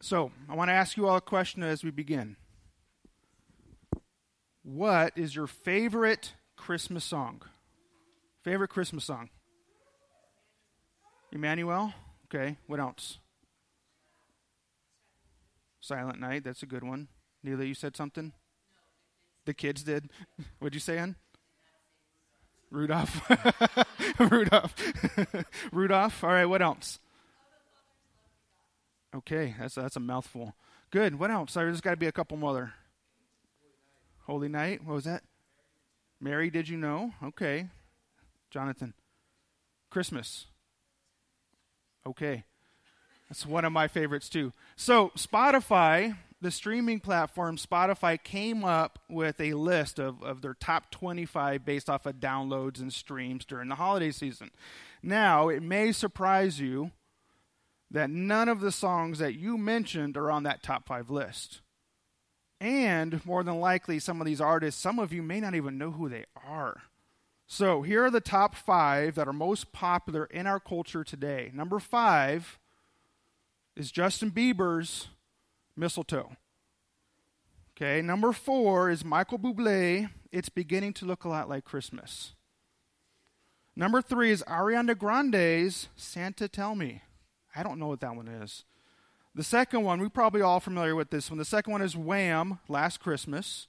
So, I want to ask you all a question as we begin. What is your favorite Christmas song? Favorite Christmas song? Emmanuel? Okay, what else? Silent Night, that's a good one. Neela, you said something? The kids did. What'd you say, Ann? Rudolph. Rudolph. Rudolph. All right, what else? Okay, that's that's a mouthful. Good. What else? There's got to be a couple more. Holy Night. What was that? Mary, did you know? Okay. Jonathan. Christmas. Okay. That's one of my favorites too. So, Spotify, the streaming platform, Spotify came up with a list of, of their top 25 based off of downloads and streams during the holiday season. Now, it may surprise you that none of the songs that you mentioned are on that top five list. And more than likely, some of these artists, some of you may not even know who they are. So here are the top five that are most popular in our culture today. Number five is Justin Bieber's Mistletoe. Okay, number four is Michael Bublé. It's beginning to look a lot like Christmas. Number three is Ariana Grande's Santa Tell Me. I don't know what that one is. The second one, we're probably all familiar with this one. The second one is Wham, Last Christmas.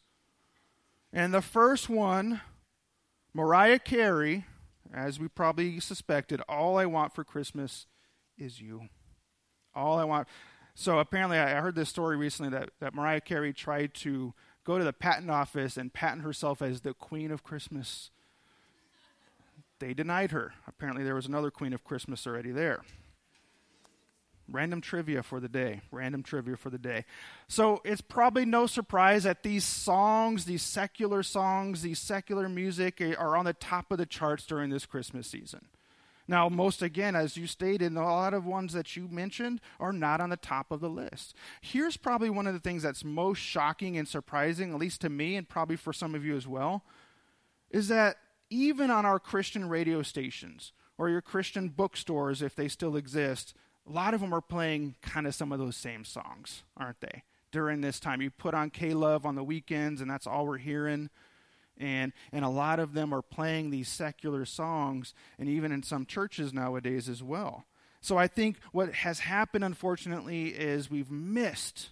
And the first one, Mariah Carey, as we probably suspected, All I Want for Christmas is You. All I want. So apparently, I heard this story recently that, that Mariah Carey tried to go to the patent office and patent herself as the Queen of Christmas. They denied her. Apparently, there was another Queen of Christmas already there. Random trivia for the day. Random trivia for the day. So it's probably no surprise that these songs, these secular songs, these secular music eh, are on the top of the charts during this Christmas season. Now, most again, as you stated, a lot of ones that you mentioned are not on the top of the list. Here's probably one of the things that's most shocking and surprising, at least to me and probably for some of you as well, is that even on our Christian radio stations or your Christian bookstores, if they still exist, a lot of them are playing kind of some of those same songs, aren't they? During this time, you put on K Love on the weekends, and that's all we're hearing. And, and a lot of them are playing these secular songs, and even in some churches nowadays as well. So I think what has happened, unfortunately, is we've missed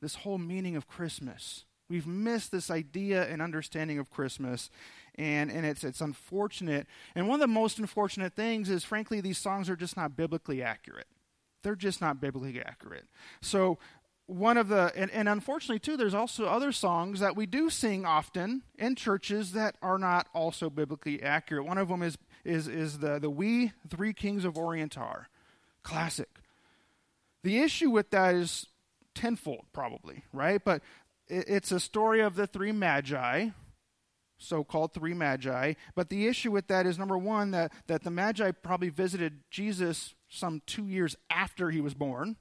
this whole meaning of Christmas. We've missed this idea and understanding of Christmas and, and it's, it's unfortunate. And one of the most unfortunate things is, frankly, these songs are just not biblically accurate. They're just not biblically accurate. So, one of the, and, and unfortunately, too, there's also other songs that we do sing often in churches that are not also biblically accurate. One of them is, is, is the, the We Three Kings of Orient Are, classic. The issue with that is tenfold, probably, right? But it's a story of the three magi so called three magi. But the issue with that is number one, that, that the magi probably visited Jesus some two years after he was born.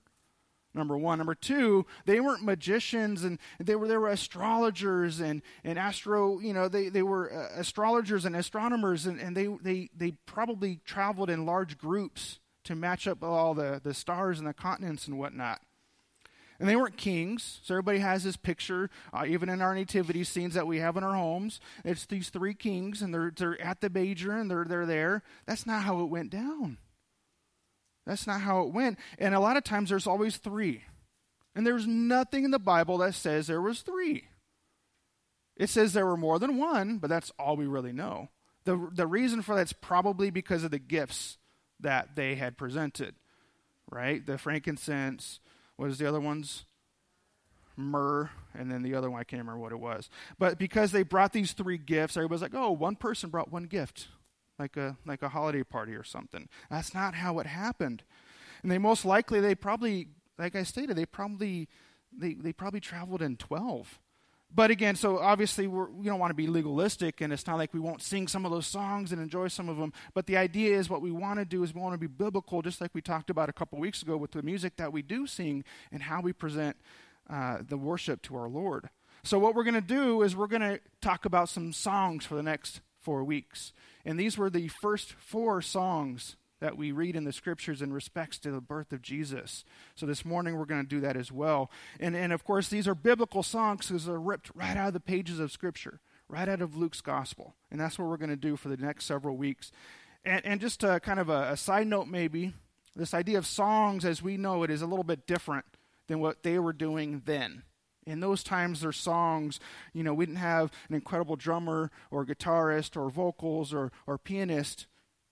Number one. Number two, they weren't magicians and they were, they were astrologers and, and astro, you know, they, they were uh, astrologers and astronomers and, and they, they, they probably traveled in large groups to match up all the, the stars and the continents and whatnot. And they weren't kings. So everybody has this picture, uh, even in our nativity scenes that we have in our homes. It's these three kings, and they're, they're at the manger, and they're, they're there. That's not how it went down. That's not how it went. And a lot of times there's always three. And there's nothing in the Bible that says there was three. It says there were more than one, but that's all we really know. The, the reason for that's probably because of the gifts that they had presented, right? The frankincense, what is the other ones? Myrrh, and then the other one, I can't remember what it was. But because they brought these three gifts, everybody's like, oh, one person brought one gift, like a, like a holiday party or something. That's not how it happened. And they most likely, they probably, like I stated, they probably, they, they probably traveled in 12 but again, so obviously we're, we do not want to be legalistic, and it's not like we won't sing some of those songs and enjoy some of them. But the idea is what we want to do is we want to be biblical, just like we talked about a couple weeks ago with the music that we do sing and how we present uh, the worship to our Lord. So what we're going to do is we're going to talk about some songs for the next four weeks, and these were the first four songs that we read in the scriptures in respects to the birth of Jesus. So this morning we're going to do that as well. And, and of course, these are biblical songs because they're ripped right out of the pages of scripture, right out of Luke's gospel. And that's what we're going to do for the next several weeks. And, and just a, kind of a, a side note, maybe, this idea of songs as we know it is a little bit different than what they were doing then. In those times, their songs, you know, we didn't have an incredible drummer or guitarist or vocals or, or pianist.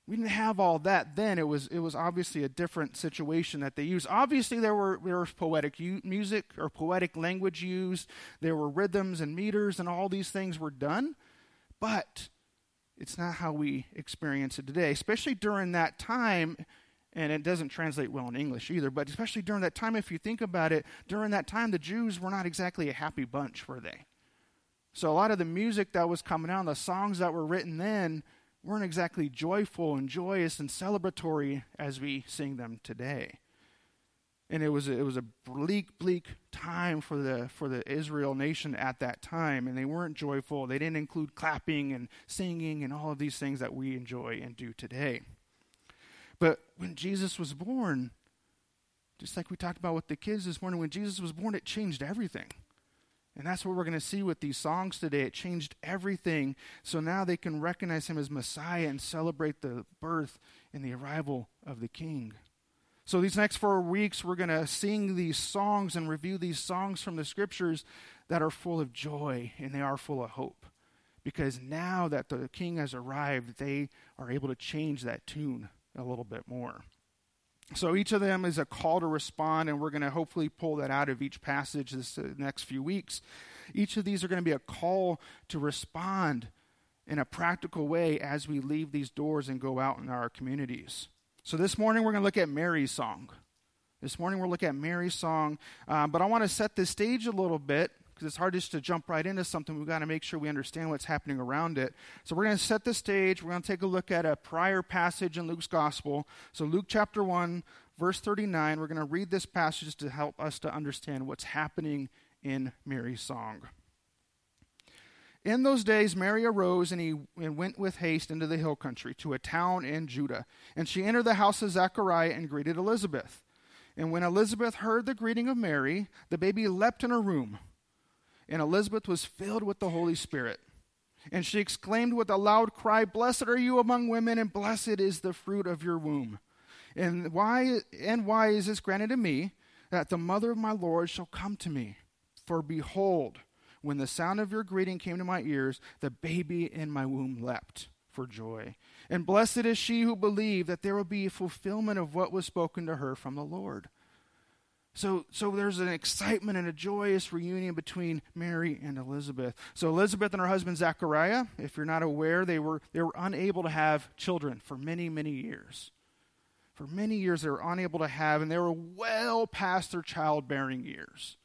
We didn't have all that then. It was, it was obviously a different situation that they used. Obviously, there, were, there was poetic u- music or poetic language used, there were rhythms and meters, and all these things were done. But it's not how we experience it today, especially during that time and it doesn't translate well in English either, but especially during that time, if you think about it, during that time, the Jews were not exactly a happy bunch, were they? So a lot of the music that was coming out, the songs that were written then, weren't exactly joyful and joyous and celebratory as we sing them today. And it was a, it was a bleak, bleak time for the for the Israel nation at that time, and they weren't joyful. They didn't include clapping and singing and all of these things that we enjoy and do today. But when Jesus was born, just like we talked about with the kids this morning, when Jesus was born, it changed everything. And that's what we're going to see with these songs today. It changed everything. So now they can recognize him as Messiah and celebrate the birth and the arrival of the King. So these next four weeks, we're going to sing these songs and review these songs from the scriptures that are full of joy and they are full of hope. Because now that the King has arrived, they are able to change that tune a little bit more. So each of them is a call to respond, and we're going to hopefully pull that out of each passage this uh, next few weeks. Each of these are going to be a call to respond in a practical way as we leave these doors and go out in our communities. So this morning we're going to look at Mary's song. This morning we'll look at Mary's song, uh, but I want to set the stage a little bit because it's hard just to jump right into something. We've got to make sure we understand what's happening around it. So we're going to set the stage. We're going to take a look at a prior passage in Luke's gospel. So, Luke chapter 1, verse 39, we're going to read this passage to help us to understand what's happening in Mary's song. In those days, Mary arose and, he, and went with haste into the hill country to a town in Judah. And she entered the house of Zechariah and greeted Elizabeth. And when Elizabeth heard the greeting of Mary, the baby leapt in her womb and Elizabeth was filled with the Holy Spirit. And she exclaimed with a loud cry, Blessed are you among women, and blessed is the fruit of your womb. And why, and why is this granted to me, that the mother of my Lord shall come to me? For behold, when the sound of your greeting came to my ears, the baby in my womb leapt for joy. And blessed is she who believed that there will be fulfillment of what was spoken to her from the Lord. So, so there's an excitement and a joyous reunion between Mary and Elizabeth. So Elizabeth and her husband Zachariah, if you're not aware, they were, they were unable to have children for many, many years. For many years they were unable to have, and they were well past their childbearing years.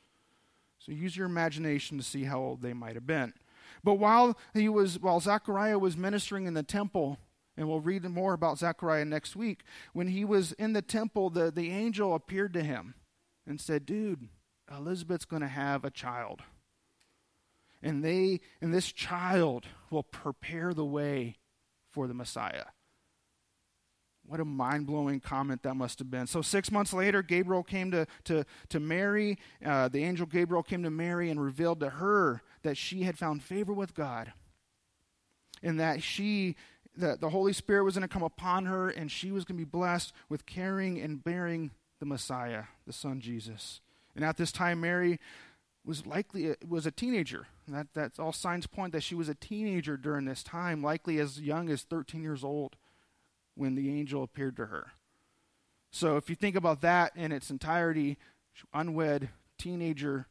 So use your imagination to see how old they might have been. But while he was while Zachariah was ministering in the temple, and we'll read more about Zechariah next week, when he was in the temple, the, the angel appeared to him and said, Dude, Elizabeth's going to have a child. And they and this child will prepare the way for the Messiah. What a mind blowing comment that must have been. So, six months later, Gabriel came to, to, to Mary. Uh, the angel Gabriel came to Mary and revealed to her that she had found favor with God and that she that the Holy Spirit was going to come upon her and she was going to be blessed with carrying and bearing the Messiah, the Son Jesus. And at this time, Mary was likely was a teenager. That that's all signs point that she was a teenager during this time, likely as young as 13 years old when the angel appeared to her. So if you think about that in its entirety, unwed teenager,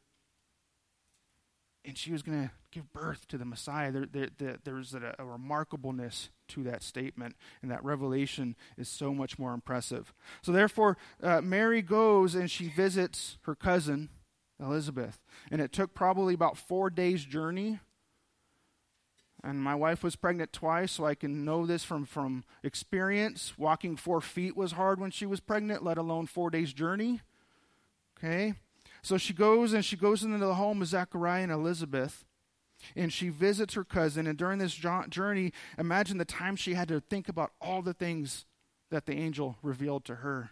and she was going to give birth to the Messiah. There, there, there, there's a, a remarkableness to that statement, and that revelation is so much more impressive. So, therefore, uh, Mary goes and she visits her cousin, Elizabeth. And it took probably about four days' journey. And my wife was pregnant twice, so I can know this from, from experience. Walking four feet was hard when she was pregnant, let alone four days' journey. Okay? So she goes and she goes into the home of Zechariah and Elizabeth and she visits her cousin. And during this journey, imagine the time she had to think about all the things that the angel revealed to her.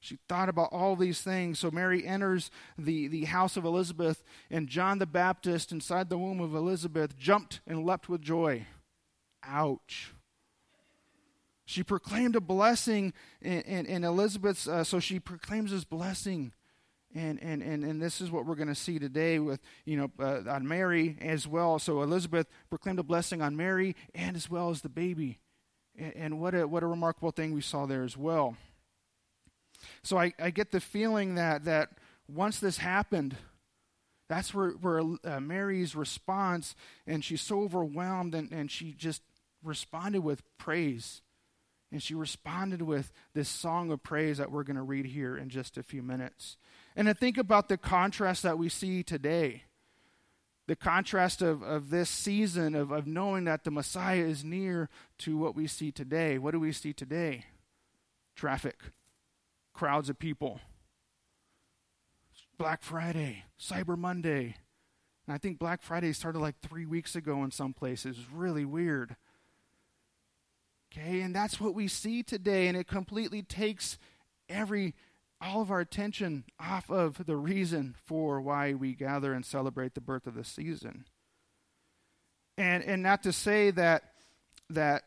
She thought about all these things. So Mary enters the, the house of Elizabeth, and John the Baptist, inside the womb of Elizabeth, jumped and leapt with joy. Ouch. She proclaimed a blessing in, in, in Elizabeth's, uh, so she proclaims this blessing. And, and, and, and this is what we're going to see today with, you know, uh, on Mary as well. So Elizabeth proclaimed a blessing on Mary and as well as the baby. And, and what, a, what a remarkable thing we saw there as well. So I, I get the feeling that, that once this happened, that's where, where uh, Mary's response, and she's so overwhelmed, and, and she just responded with praise. And she responded with this song of praise that we're going to read here in just a few minutes. And to think about the contrast that we see today the contrast of, of this season of, of knowing that the Messiah is near to what we see today. What do we see today? Traffic crowds of people. Black Friday, Cyber Monday. And I think Black Friday started like three weeks ago in some places. Really weird. Okay, and that's what we see today, and it completely takes every all of our attention off of the reason for why we gather and celebrate the birth of the season. And and not to say that that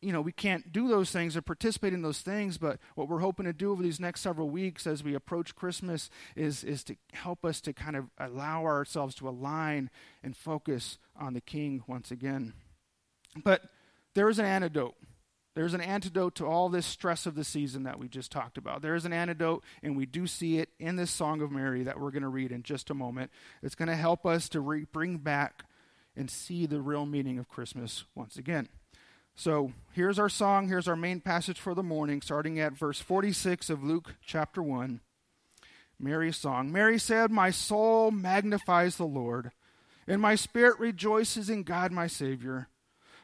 you know, we can't do those things or participate in those things, but what we're hoping to do over these next several weeks as we approach Christmas is, is to help us to kind of allow ourselves to align and focus on the King once again. But there is an antidote. There's an antidote to all this stress of the season that we just talked about. There is an antidote, and we do see it in this Song of Mary that we're going to read in just a moment. It's going to help us to re- bring back and see the real meaning of Christmas once again. So here's our song. Here's our main passage for the morning, starting at verse 46 of Luke chapter 1. Mary's song. Mary said, My soul magnifies the Lord, and my spirit rejoices in God my Savior.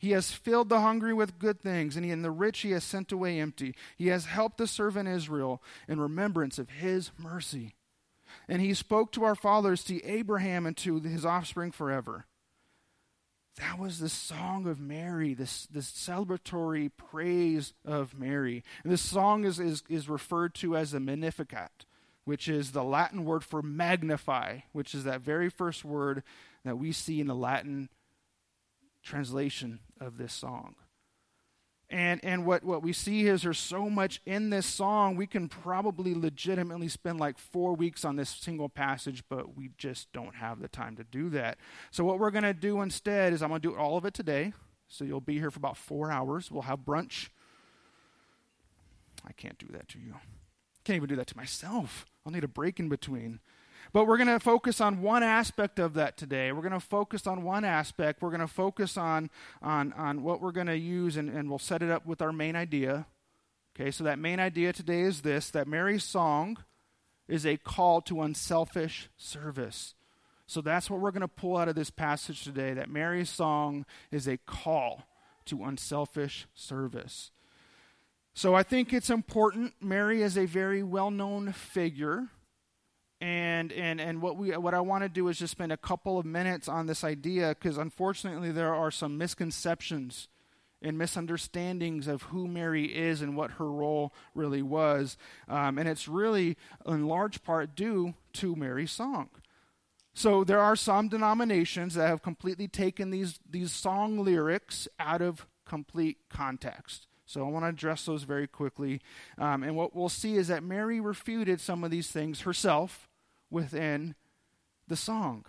He has filled the hungry with good things, and, he, and the rich he has sent away empty. He has helped the servant Israel in remembrance of his mercy. And he spoke to our fathers, to Abraham, and to his offspring forever. That was the song of Mary, this, this celebratory praise of Mary. And this song is, is, is referred to as the Magnificat, which is the Latin word for magnify, which is that very first word that we see in the Latin translation of this song. And, and what, what we see is there's so much in this song, we can probably legitimately spend like four weeks on this single passage, but we just don't have the time to do that. So, what we're going to do instead is I'm going to do all of it today. So, you'll be here for about four hours. We'll have brunch. I can't do that to you. I can't even do that to myself. I'll need a break in between. But we're going to focus on one aspect of that today. We're going to focus on one aspect. We're going to focus on, on, on what we're going to use, and, and we'll set it up with our main idea. Okay, so that main idea today is this that Mary's song is a call to unselfish service. So that's what we're going to pull out of this passage today that Mary's song is a call to unselfish service. So I think it's important. Mary is a very well known figure and and and what we what I want to do is just spend a couple of minutes on this idea because unfortunately there are some misconceptions and misunderstandings of who Mary is and what her role really was, um, and it's really in large part due to Mary's song. So there are some denominations that have completely taken these these song lyrics out of complete context. So I want to address those very quickly. Um, and what we'll see is that Mary refuted some of these things herself within the song.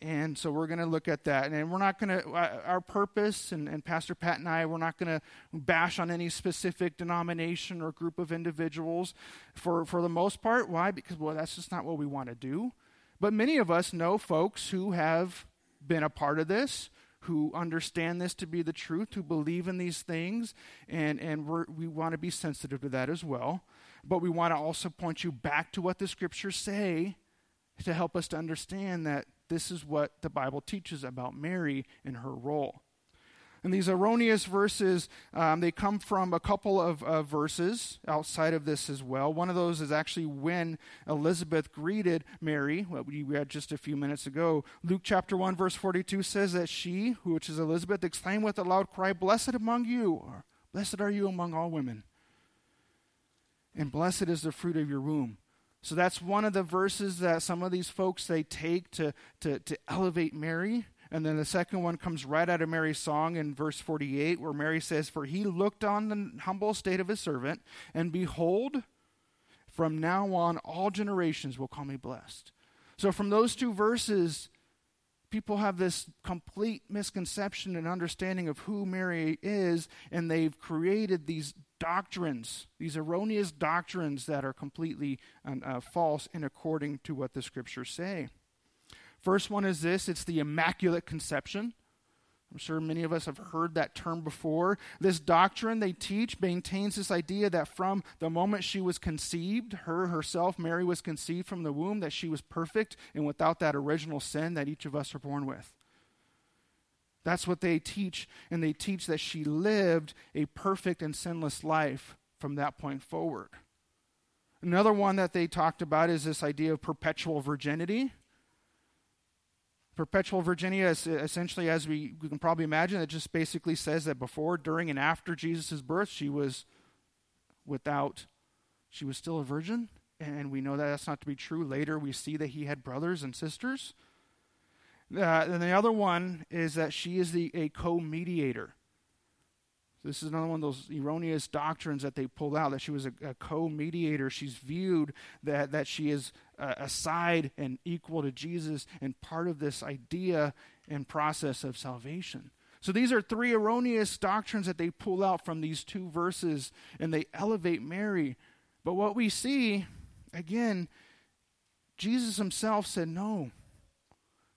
And so we're going to look at that. And we're not going to, uh, our purpose, and, and Pastor Pat and I, we're not going to bash on any specific denomination or group of individuals for, for the most part. Why? Because, well, that's just not what we want to do. But many of us know folks who have been a part of this, who understand this to be the truth, who believe in these things, and, and we want to be sensitive to that as well. But we want to also point you back to what the scriptures say to help us to understand that this is what the Bible teaches about Mary and her role. And these erroneous verses, um, they come from a couple of uh, verses outside of this as well. One of those is actually when Elizabeth greeted Mary, what we read just a few minutes ago. Luke chapter 1, verse 42 says that she, which is Elizabeth, exclaimed with a loud cry, Blessed among you, or blessed are you among all women, and blessed is the fruit of your womb. So that's one of the verses that some of these folks they take to, to, to elevate Mary. And then the second one comes right out of Mary's song in verse 48, where Mary says, For he looked on the humble state of his servant, and behold, from now on all generations will call me blessed. So from those two verses, people have this complete misconception and understanding of who Mary is, and they've created these doctrines, these erroneous doctrines that are completely uh, false and according to what the scriptures say. First one is this it's the Immaculate Conception. I'm sure many of us have heard that term before. This doctrine they teach maintains this idea that from the moment she was conceived, her herself, Mary, was conceived from the womb, that she was perfect and without that original sin that each of us are born with. That's what they teach, and they teach that she lived a perfect and sinless life from that point forward. Another one that they talked about is this idea of perpetual virginity. Perpetual virginity, is essentially, as we, can probably imagine, it just basically says that before, during, and after Jesus' birth, she was without, she was still a virgin. And we know that that's not to be true. Later, we see that he had brothers and sisters. Uh, and the other one is that she is the, a co mediator. This is another one of those erroneous doctrines that they pulled out that she was a, a co mediator. She's viewed that, that she is uh, aside and equal to Jesus and part of this idea and process of salvation. So these are three erroneous doctrines that they pull out from these two verses and they elevate Mary. But what we see, again, Jesus himself said no.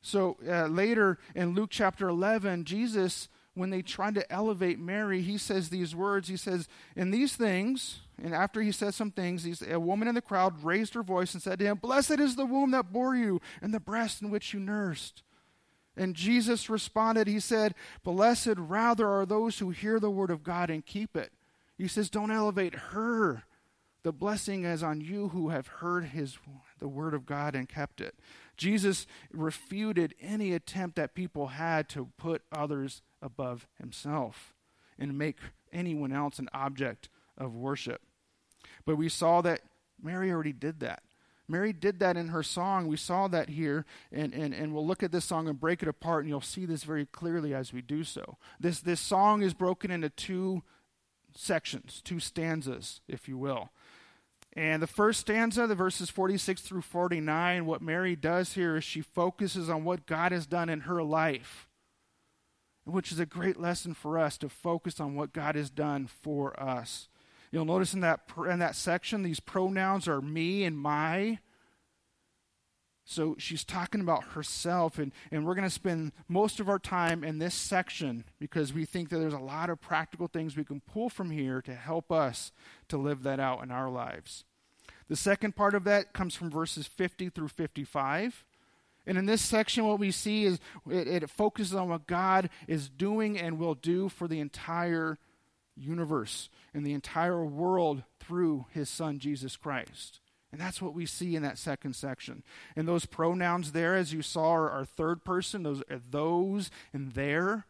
So uh, later in Luke chapter 11, Jesus when they tried to elevate Mary, he says these words. He says, In these things, and after he says some things, a woman in the crowd raised her voice and said to him, Blessed is the womb that bore you and the breast in which you nursed. And Jesus responded, He said, Blessed rather are those who hear the word of God and keep it. He says, Don't elevate her. The blessing is on you who have heard his the word of God and kept it. Jesus refuted any attempt that people had to put others above himself and make anyone else an object of worship. But we saw that Mary already did that. Mary did that in her song. We saw that here, and, and, and we'll look at this song and break it apart, and you'll see this very clearly as we do so. This, this song is broken into two sections, two stanzas, if you will. And the first stanza, the verses 46 through 49, what Mary does here is she focuses on what God has done in her life which is a great lesson for us to focus on what God has done for us. You'll notice in that in that section these pronouns are me and my. So she's talking about herself, and, and we're going to spend most of our time in this section because we think that there's a lot of practical things we can pull from here to help us to live that out in our lives. The second part of that comes from verses 50 through 55. And in this section, what we see is it, it, focuses on what God is doing and will do for the entire universe and the entire world through his son, Jesus Christ. And that's what we see in that second section. And those pronouns there, as you saw, are, are third person, those are those and there.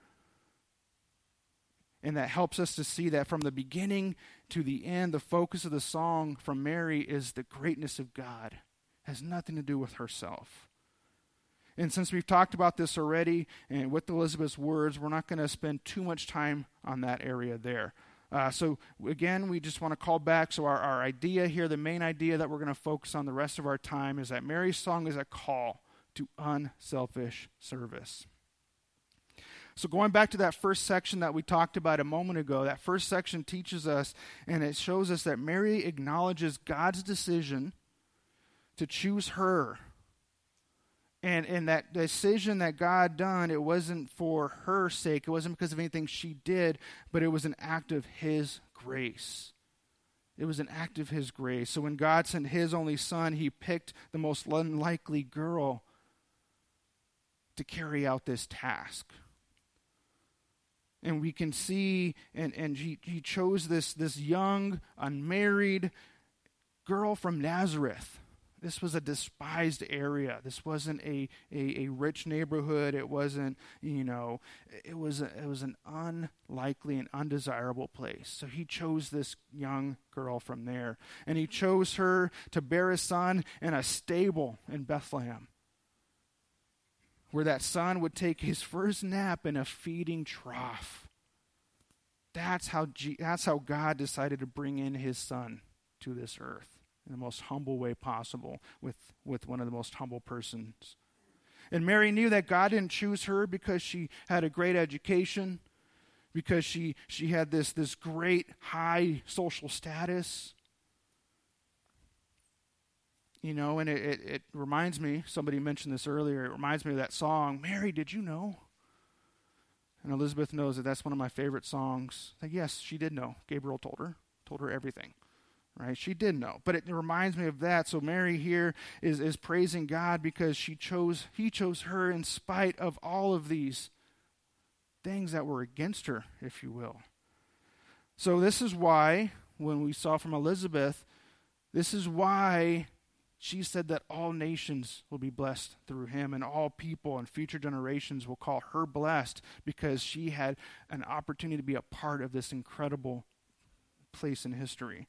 And that helps us to see that from the beginning to the end, the focus of the song from Mary is the greatness of God. It has nothing to do with herself. And since we've talked about this already, and with Elizabeth's words, we're not going to spend too much time on that area there. Uh, so, again, we just want to call back. So, our, our idea here, the main idea that we're going to focus on the rest of our time, is that Mary's song is a call to unselfish service. So, going back to that first section that we talked about a moment ago, that first section teaches us and it shows us that Mary acknowledges God's decision to choose her And, and that decision that God done, it wasn't for her sake. It wasn't because of anything she did, but it was an act of His grace. It was an act of His grace. So when God sent His only Son, He picked the most unlikely girl to carry out this task. And we can see, and, and he, he chose this, this young, unmarried girl from Nazareth this was a despised area. This wasn't a, a, a, rich neighborhood. It wasn't, you know, it was, a, it was an unlikely and undesirable place. So he chose this young girl from there. And he chose her to bear a son in a stable in Bethlehem, where that son would take his first nap in a feeding trough. That's how, G- that's how God decided to bring in his son to this earth in the most humble way possible with, with one of the most humble persons. And Mary knew that God didn't choose her because she had a great education, because she, she had this, this great high social status. You know, and it, it, it reminds me, somebody mentioned this earlier, it reminds me of that song, Mary, did you know? And Elizabeth knows that that's one of my favorite songs. Like, yes, she did know. Gabriel told her, told her everything right? She did know. But it reminds me of that. So Mary here is, is praising God because she chose he chose her in spite of all of these things that were against her, if you will. So this is why when we saw from Elizabeth, this is why she said that all nations will be blessed through him and all people and future generations will call her blessed because she had an opportunity to be a part of this incredible place in history.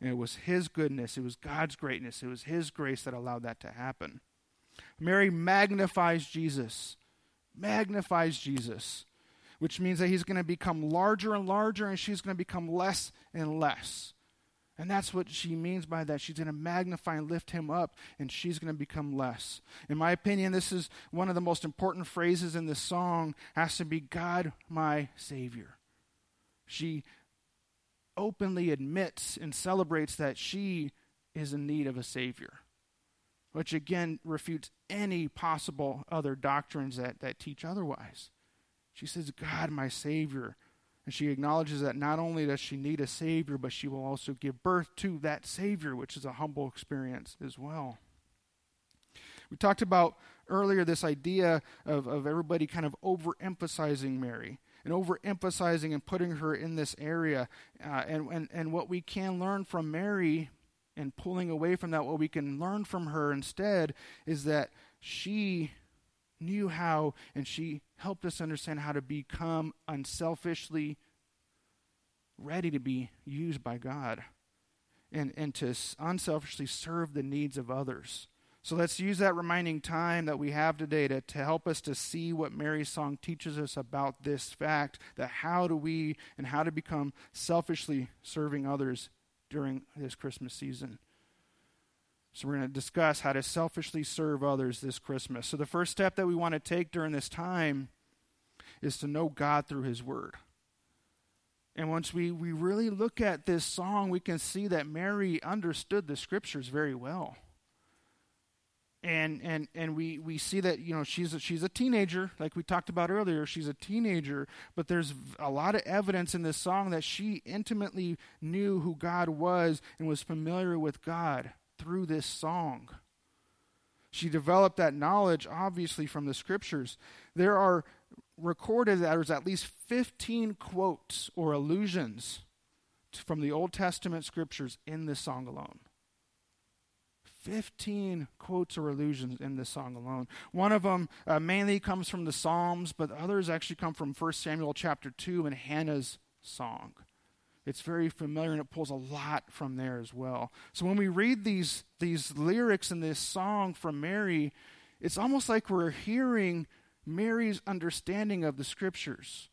And it was His goodness, it was God's greatness, it was His grace that allowed that to happen. Mary magnifies Jesus, magnifies Jesus, which means that He's going to become larger and larger and she's going to become less and less. And that's what she means by that. She's going to magnify and lift him up, and she's going to become less. In my opinion, this is one of the most important phrases in this song, has to be God, my Savior. She openly admits and celebrates that she is in need of a Savior, which again refutes any possible other doctrines that, that teach otherwise. She says, God, my Savior. And she acknowledges that not only does she need a Savior, but she will also give birth to that Savior, which is a humble experience as well. We talked about earlier this idea of, of everybody kind of overemphasizing Mary and overemphasizing and putting her in this area. Uh, and, and, and what we can learn from Mary and pulling away from that, what we can learn from her instead is that she knew how and she helped us understand how to become unselfishly ready to be used by God and, and to unselfishly serve the needs of others. So let's use that reminding time that we have today to, to help us to see what Mary's song teaches us about this fact that how do we and how to become selfishly serving others during this Christmas season. So we're going to discuss how to selfishly serve others this Christmas. So the first step that we want to take during this time is to know God through His Word. And once we, we really look at this song, we can see that Mary understood the scriptures very well and and and we we see that you know she's a, she's a teenager like we talked about earlier she's a teenager but there's a lot of evidence in this song that she intimately knew who God was and was familiar with God through this song she developed that knowledge obviously from the scriptures there are recorded that there's at least 15 quotes or allusions from the Old Testament scriptures in this song alone 15 quotes or allusions in this song alone. One of them uh, mainly comes from the Psalms, but others actually come from 1 Samuel chapter 2 and Hannah's song. It's very familiar and it pulls a lot from there as well. So when we read these, these lyrics in this song from Mary, it's almost like we're hearing Mary's understanding of the scriptures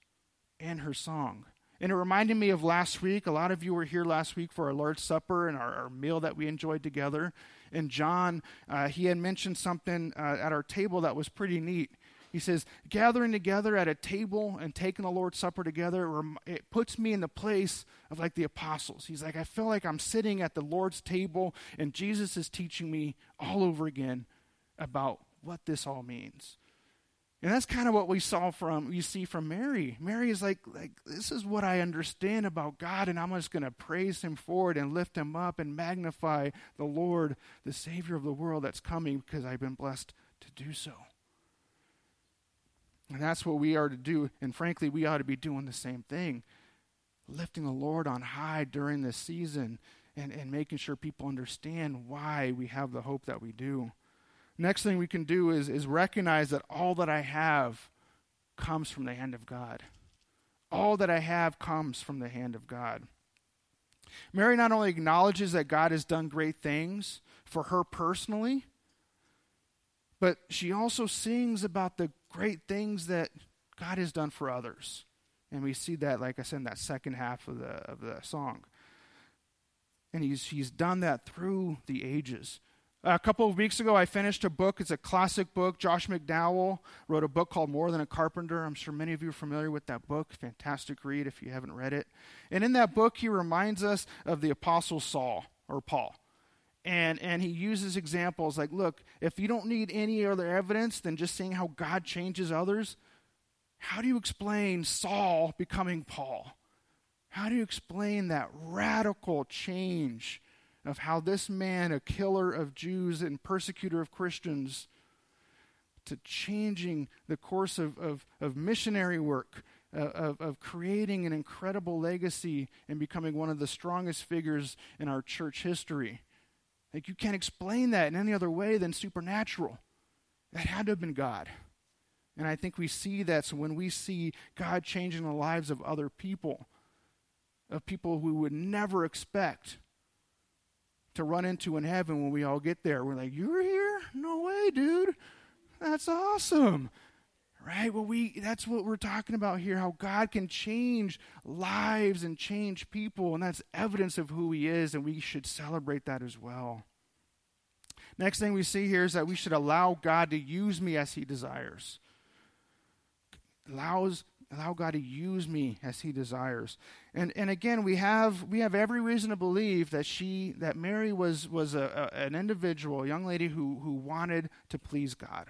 and her song. And it reminded me of last week. A lot of you were here last week for our Lord's Supper and our, our meal that we enjoyed together and John, uh, he had mentioned something uh, at our table that was pretty neat. He says, gathering together at a table and taking the Lord's Supper together, it puts me in the place of like the apostles. He's like, I feel like I'm sitting at the Lord's table and Jesus is teaching me all over again about what this all means. And that's kind of what we saw from you see from Mary. Mary is like like this is what I understand about God and I'm just going to praise him for it and lift him up and magnify the Lord, the savior of the world that's coming because I've been blessed to do so. And that's what we are to do and frankly we ought to be doing the same thing. Lifting the Lord on high during this season and, and making sure people understand why we have the hope that we do. Next thing we can do is, is recognize that all that I have comes from the hand of God. All that I have comes from the hand of God. Mary not only acknowledges that God has done great things for her personally, but she also sings about the great things that God has done for others. And we see that, like I said, in that second half of the, of the song. And he's, he's done that through the ages. A couple of weeks ago, I finished a book. It's a classic book. Josh McDowell wrote a book called More Than a Carpenter. I'm sure many of you are familiar with that book. Fantastic read if you haven't read it. And in that book, he reminds us of the Apostle Saul or Paul. And, and he uses examples like, look, if you don't need any other evidence than just seeing how God changes others, how do you explain Saul becoming Paul? How do you explain that radical change of how this man, a killer of Jews and persecutor of Christians, to changing the course of, of, of missionary work, uh, of, of creating an incredible legacy and becoming one of the strongest figures in our church history? Like, you can't explain that in any other way than supernatural. That had to have been God. And I think we see that so when we see God changing the lives of other people, of people we would never expect to run into in heaven when we all get there. We're like, "You're here? No way, dude. That's awesome." Right? Well, we that's what we're talking about here how God can change lives and change people, and that's evidence of who he is and we should celebrate that as well. Next thing we see here is that we should allow God to use me as he desires. Allows allow God to use me as he desires. And and again, we have we have every reason to believe that she that Mary was was a, a, an individual, a young lady who who wanted to please God.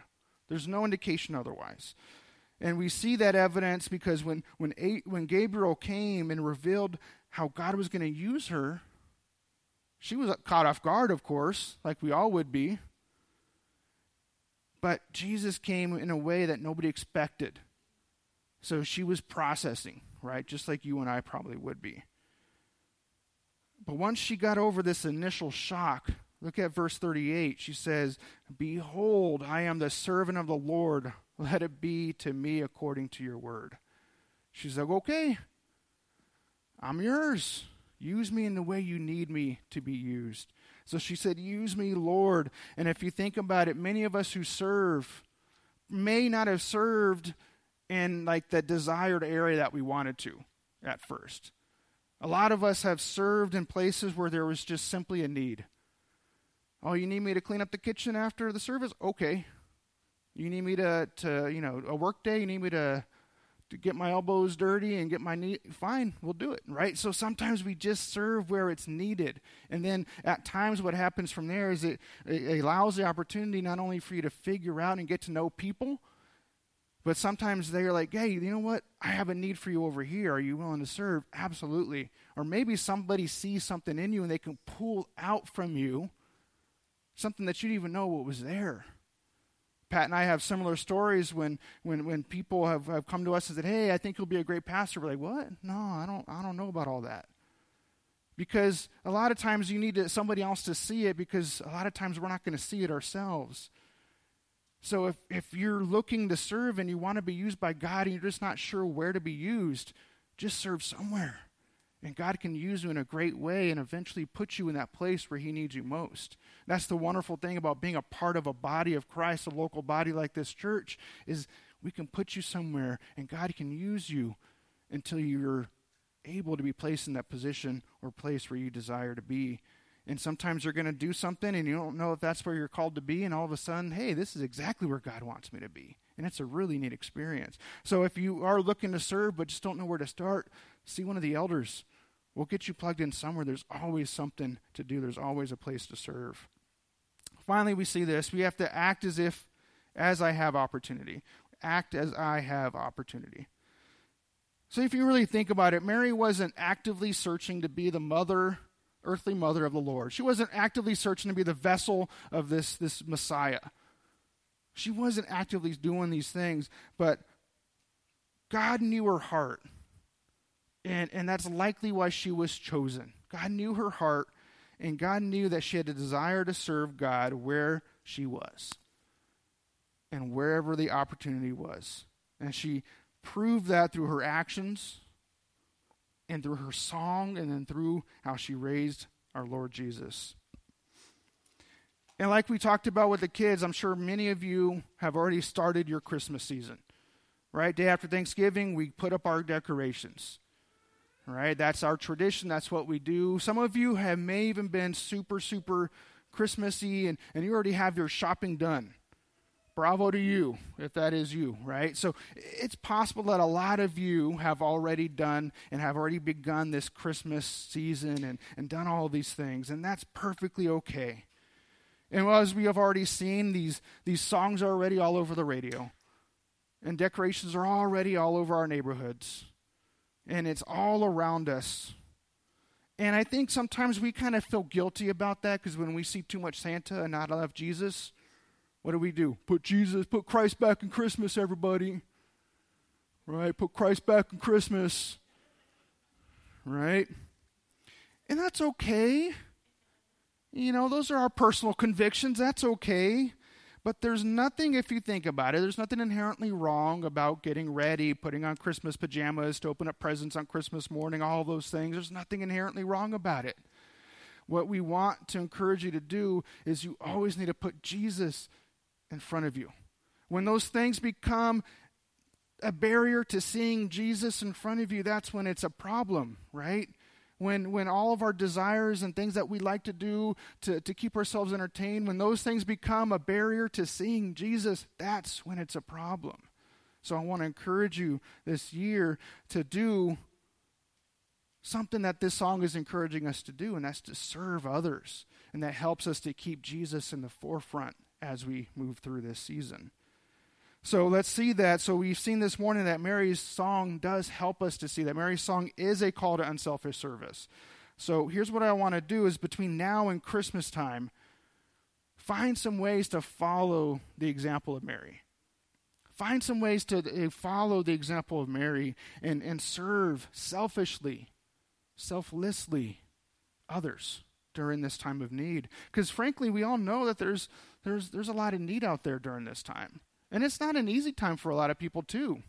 There's no indication otherwise. And we see that evidence because when when a, when Gabriel came and revealed how God was going to use her, she was caught off guard, of course, like we all would be. But Jesus came in a way that nobody expected. So she was processing, right? Just like you and I probably would be. But once she got over this initial shock, look at verse 38. She says, Behold, I am the servant of the Lord. Let it be to me according to your word. She's like, Okay, I'm yours. Use me in the way you need me to be used. So she said, Use me, Lord. And if you think about it, many of us who serve may not have served in like the desired area that we wanted to at first. A lot of us have served in places where there was just simply a need. Oh, you need me to clean up the kitchen after the service? Okay. You need me to, to you know, a work day? You need me to, to get my elbows dirty and get my knee? Fine, we'll do it, right? So sometimes we just serve where it's needed. And then at times what happens from there is it, it allows the opportunity not only for you to figure out and get to know people, but sometimes they're like, hey, you know what? I have a need for you over here. Are you willing to serve? Absolutely. Or maybe somebody sees something in you and they can pull out from you something that you didn't even know what was there. Pat and I have similar stories when, when, when people have, have come to us and said, Hey, I think you'll be a great pastor. We're like, What? No, I don't I don't know about all that. Because a lot of times you need to, somebody else to see it because a lot of times we're not going to see it ourselves. So if, if you're looking to serve and you want to be used by God and you're just not sure where to be used, just serve somewhere. And God can use you in a great way and eventually put you in that place where He needs you most. That's the wonderful thing about being a part of a body of Christ, a local body like this church, is we can put you somewhere and God can use you until you're able to be placed in that position or place where you desire to be. And sometimes you're going to do something and you don't know if that's where you're called to be and all of a sudden hey this is exactly where god wants me to be. And it's a really neat experience. So if you are looking to serve but just don't know where to start see one of the elders we'll get you plugged in somewhere there's always something to do there's always a place to serve finally we see this we have to act as if as I have opportunity. Act as I have opportunity. So, if you really think about it, Mary wasn't actively searching to be the mother, earthly mother of the Lord. She wasn't actively searching to be the vessel of this, this Messiah. She wasn't actively doing these things, but God knew her heart. And, and that's likely why she was chosen. God knew her heart, and God knew that she had a desire to serve God where she was and wherever the opportunity was. And she proved that through her actions and through her song and then through how she raised our Lord Jesus. And like we talked about with the kids, I'm sure many of you have already started your Christmas season. Right? Day after Thanksgiving, we put up our decorations. Right? That's our tradition. That's what we do. Some of you have may even been super, super Christmassy and, and you already have your shopping done. Bravo to you, if that is you, right? So it's possible that a lot of you have already done and have already begun this Christmas season and, and done all these things, and that's perfectly okay. And as we have already seen, these, these songs are already all over the radio, and decorations are already all over our neighborhoods, and it's all around us. And I think sometimes we kind of feel guilty about that because when we see too much Santa and not enough Jesus, what do we do? Put Jesus, put Christ back in Christmas, everybody. Right? Put Christ back in Christmas. Right? And that's okay. You know, those are our personal convictions. That's okay. But there's nothing, if you think about it, there's nothing inherently wrong about getting ready, putting on Christmas pajamas to open up presents on Christmas morning, all those things. There's nothing inherently wrong about it. What we want to encourage you to do is you always need to put Jesus in front of you. When those things become a barrier to seeing Jesus in front of you, that's when it's a problem, right? When, when all of our desires and things that we like to do to, to keep ourselves entertained, when those things become a barrier to seeing Jesus, that's when it's a problem. So I want to encourage you this year to do something that this song is encouraging us to do, and that's to serve others. And that helps us to keep Jesus in the forefront as we move through this season. So let's see that. So we've seen this morning that Mary's song does help us to see that Mary's song is a call to unselfish service. So here's what I want to do is between now and Christmas time, find some ways to follow the example of Mary. Find some ways to uh, follow the example of Mary and, and serve selfishly, selflessly others during this time of need. Because frankly, we all know that there's there's, there's a lot of need out there during this time. And it's not an easy time for a lot of people, too.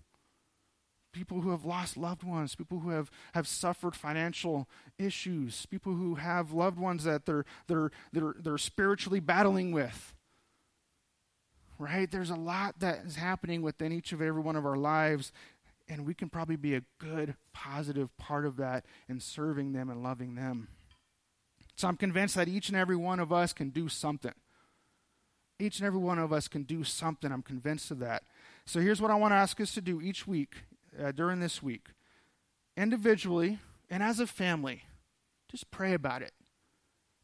People who have lost loved ones, people who have, have suffered financial issues, people who have loved ones that they're, they're, they're, they're spiritually battling with. Right? There's a lot that is happening within each of every one of our lives, and we can probably be a good, positive part of that in serving them and loving them. So I'm convinced that each and every one of us can do something. Each and every one of us can do something. I'm convinced of that. So here's what I want to ask us to do each week uh, during this week individually and as a family. Just pray about it.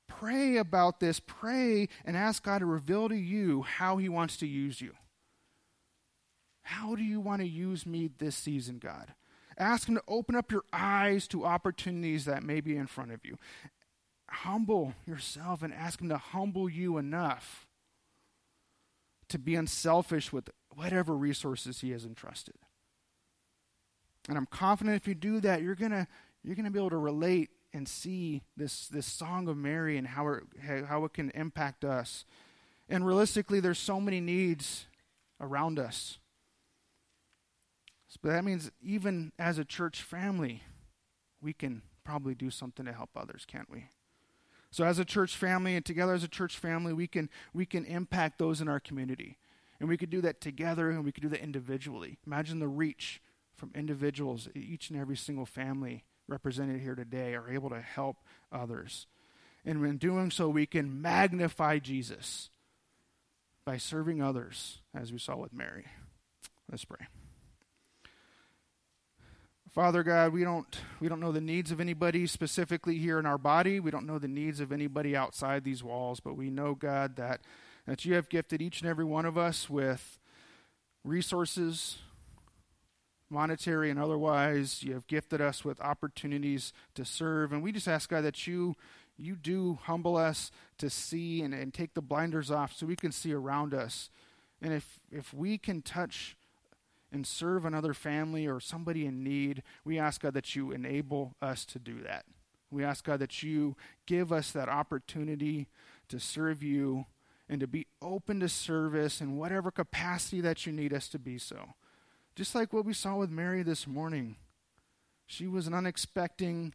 Pray about this. Pray and ask God to reveal to you how He wants to use you. How do you want to use me this season, God? Ask Him to open up your eyes to opportunities that may be in front of you. Humble yourself and ask Him to humble you enough to be unselfish with whatever resources he has entrusted. And I'm confident if you do that, you're gonna you're gonna be able to relate and see this this song of Mary and how it how it can impact us. And realistically, there's so many needs around us. But that means even as a church family, we can probably do something to help others, can't we? So as a church family and together as a church family, we can we can impact those in our community. And we could do that together and we could do that individually. Imagine the reach from individuals, each and every single family represented here today are able to help others. And in doing so, we can magnify Jesus by serving others, as we saw with Mary. Let's pray. Father God, we don't we don't know the needs of anybody specifically here in our body. We don't know the needs of anybody outside these walls, but we know God that that you have gifted each and every one of us with resources, monetary and otherwise. You have gifted us with opportunities to serve. And we just ask, God, that you you do humble us to see and, and take the blinders off so we can see around us. And if if we can touch and serve another family or somebody in need, we ask God that you enable us to do that. We ask God that you give us that opportunity to serve you and to be open to service in whatever capacity that you need us to be so. Just like what we saw with Mary this morning. She was an unexpected,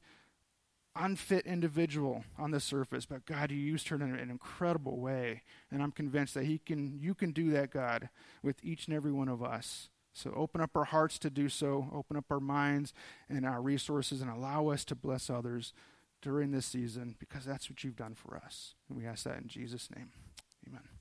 unfit individual on the surface, but God, you used her in an incredible way. And I'm convinced that he can, you can do that, God, with each and every one of us. So open up our hearts to do so, open up our minds and our resources, and allow us to bless others during this season because that's what you've done for us. And we ask that in Jesus' name. Amen.